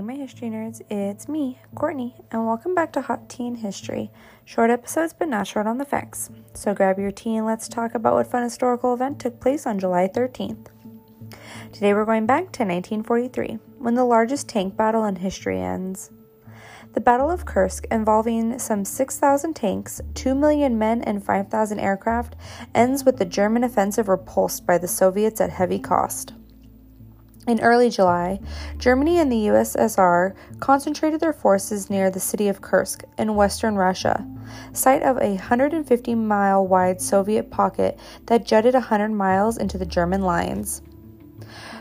my history nerds. It's me, Courtney, and welcome back to Hot Tea in History. Short episodes, but not short on the facts. So grab your tea and let's talk about what fun historical event took place on July 13th. Today we're going back to 1943, when the largest tank battle in history ends. The Battle of Kursk, involving some 6,000 tanks, 2 million men, and 5,000 aircraft, ends with the German offensive repulsed by the Soviets at heavy cost. In early July, Germany and the USSR concentrated their forces near the city of Kursk in western Russia, site of a 150 mile wide Soviet pocket that jutted 100 miles into the German lines.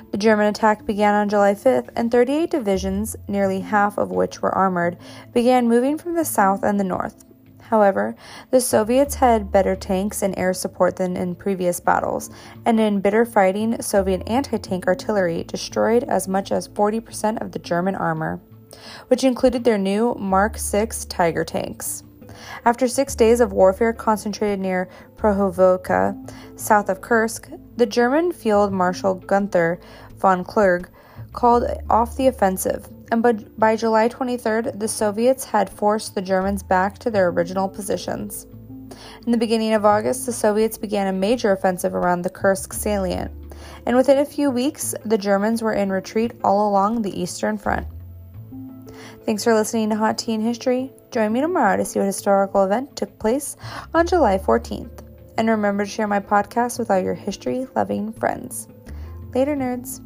The German attack began on July 5th, and 38 divisions, nearly half of which were armored, began moving from the south and the north. However, the Soviets had better tanks and air support than in previous battles, and in bitter fighting, Soviet anti tank artillery destroyed as much as 40% of the German armor, which included their new Mark VI Tiger tanks. After six days of warfare concentrated near Prokhorovka, south of Kursk, the German Field Marshal Gunther von Kluge called off the offensive, and by, July 23rd, the Soviets had forced the Germans back to their original positions. In the beginning of August, the Soviets began a major offensive around the Kursk salient, and within a few weeks, the Germans were in retreat all along the Eastern Front. Thanks for listening to Hot Tea History. Join me tomorrow to see what historical event took place on July 14th. And remember to share my podcast with all your history loving friends. Later, nerds.